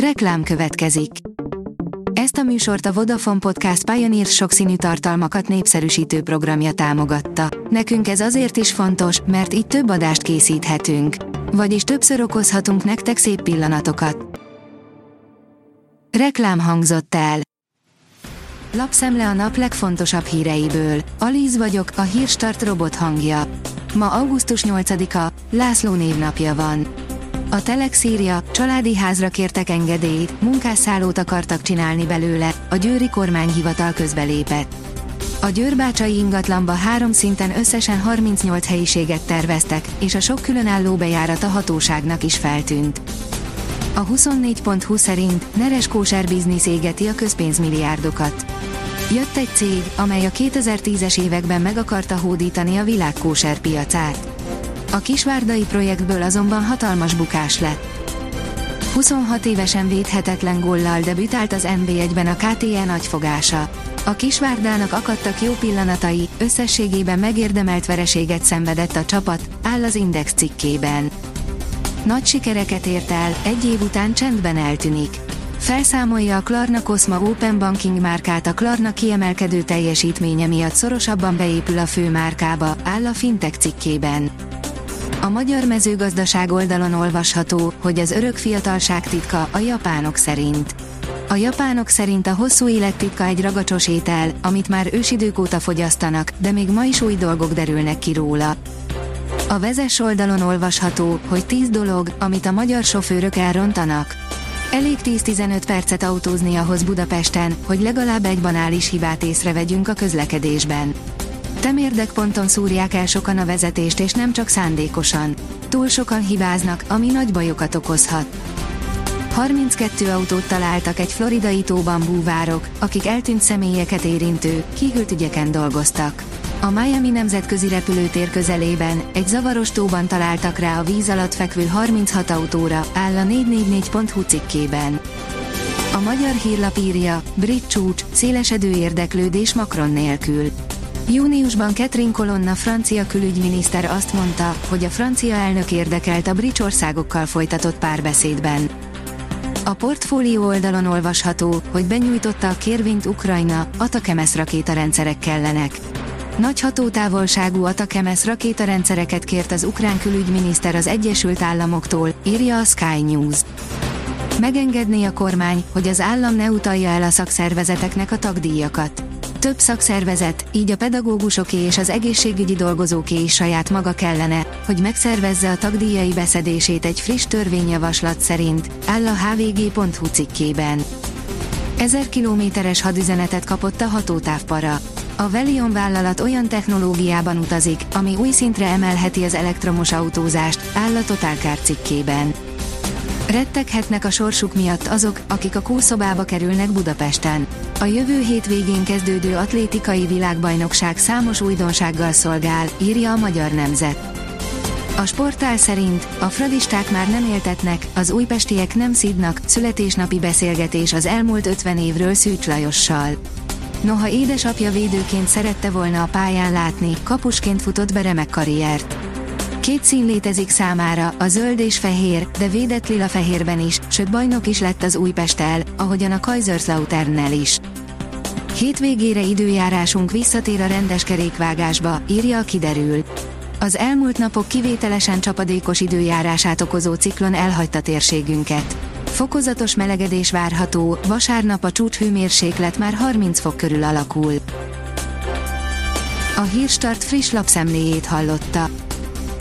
Reklám következik. Ezt a műsort a Vodafone Podcast Pioneer sokszínű tartalmakat népszerűsítő programja támogatta. Nekünk ez azért is fontos, mert így több adást készíthetünk. Vagyis többször okozhatunk nektek szép pillanatokat. Reklám hangzott el. Lapszemle a nap legfontosabb híreiből. Alíz vagyok, a hírstart robot hangja. Ma augusztus 8-a, László névnapja van. A Telex írja, családi házra kértek engedélyt, munkásszállót akartak csinálni belőle, a győri kormányhivatal közbelépett. A győrbácsai ingatlanba három szinten összesen 38 helyiséget terveztek, és a sok különálló bejárat a hatóságnak is feltűnt. A 24.20 szerint Neres Kóser biznisz égeti a közpénzmilliárdokat. Jött egy cég, amely a 2010-es években meg akarta hódítani a világ kóser piacát. A kisvárdai projektből azonban hatalmas bukás lett. 26 évesen védhetetlen góllal debütált az NB1-ben a KTE nagyfogása. A Kisvárdának akadtak jó pillanatai, összességében megérdemelt vereséget szenvedett a csapat, áll az Index cikkében. Nagy sikereket ért el, egy év után csendben eltűnik. Felszámolja a Klarna Cosma Open Banking márkát a Klarna kiemelkedő teljesítménye miatt szorosabban beépül a fő márkába, áll a Fintech cikkében. A magyar mezőgazdaság oldalon olvasható, hogy az örök fiatalság titka a japánok szerint. A japánok szerint a hosszú élet titka egy ragacsos étel, amit már ősidők óta fogyasztanak, de még ma is új dolgok derülnek ki róla. A vezes oldalon olvasható, hogy 10 dolog, amit a magyar sofőrök elrontanak. Elég 10-15 percet autózni ahhoz Budapesten, hogy legalább egy banális hibát észrevegyünk a közlekedésben. Temérdekponton szúrják el sokan a vezetést és nem csak szándékosan. Túl sokan hibáznak, ami nagy bajokat okozhat. 32 autót találtak egy floridai tóban búvárok, akik eltűnt személyeket érintő, kihűlt ügyeken dolgoztak. A Miami nemzetközi repülőtér közelében egy zavaros tóban találtak rá a víz alatt fekvő 36 autóra, áll a 444.hu cikkében. A magyar hírlap írja, brit csúcs, szélesedő érdeklődés Macron nélkül. Júniusban Catherine Colonna francia külügyminiszter azt mondta, hogy a francia elnök érdekelt a brit országokkal folytatott párbeszédben. A portfólió oldalon olvasható, hogy benyújtotta a kérvényt Ukrajna, Atakemes rakétarendszerek kellenek. Nagy hatótávolságú Atakemes rakétarendszereket kért az ukrán külügyminiszter az Egyesült Államoktól, írja a Sky News. Megengedné a kormány, hogy az állam ne utalja el a szakszervezeteknek a tagdíjakat. Több szakszervezet, így a pedagógusoké és az egészségügyi dolgozóké is saját maga kellene, hogy megszervezze a tagdíjai beszedését egy friss törvényjavaslat szerint, áll a hvg.hu cikkében. Ezer kilométeres hadüzenetet kapott a hatótávpara. A Velion vállalat olyan technológiában utazik, ami új szintre emelheti az elektromos autózást, áll a Totalkár cikkében. Retteghetnek a sorsuk miatt azok, akik a kúszobába kerülnek Budapesten. A jövő hétvégén kezdődő atlétikai világbajnokság számos újdonsággal szolgál, írja a Magyar Nemzet. A sportál szerint a fradisták már nem éltetnek, az újpestiek nem szidnak, születésnapi beszélgetés az elmúlt 50 évről Szűcs Lajossal. Noha édesapja védőként szerette volna a pályán látni, kapusként futott be remek karriert. Két szín létezik számára, a zöld és fehér, de védett lila fehérben is, sőt bajnok is lett az Újpesttel, ahogyan a Kaiserslauternnel is. Hétvégére időjárásunk visszatér a rendes kerékvágásba, írja a kiderül. Az elmúlt napok kivételesen csapadékos időjárását okozó ciklon elhagyta térségünket. Fokozatos melegedés várható, vasárnap a csúcshőmérséklet már 30 fok körül alakul. A Hírstart friss lapszemléjét hallotta.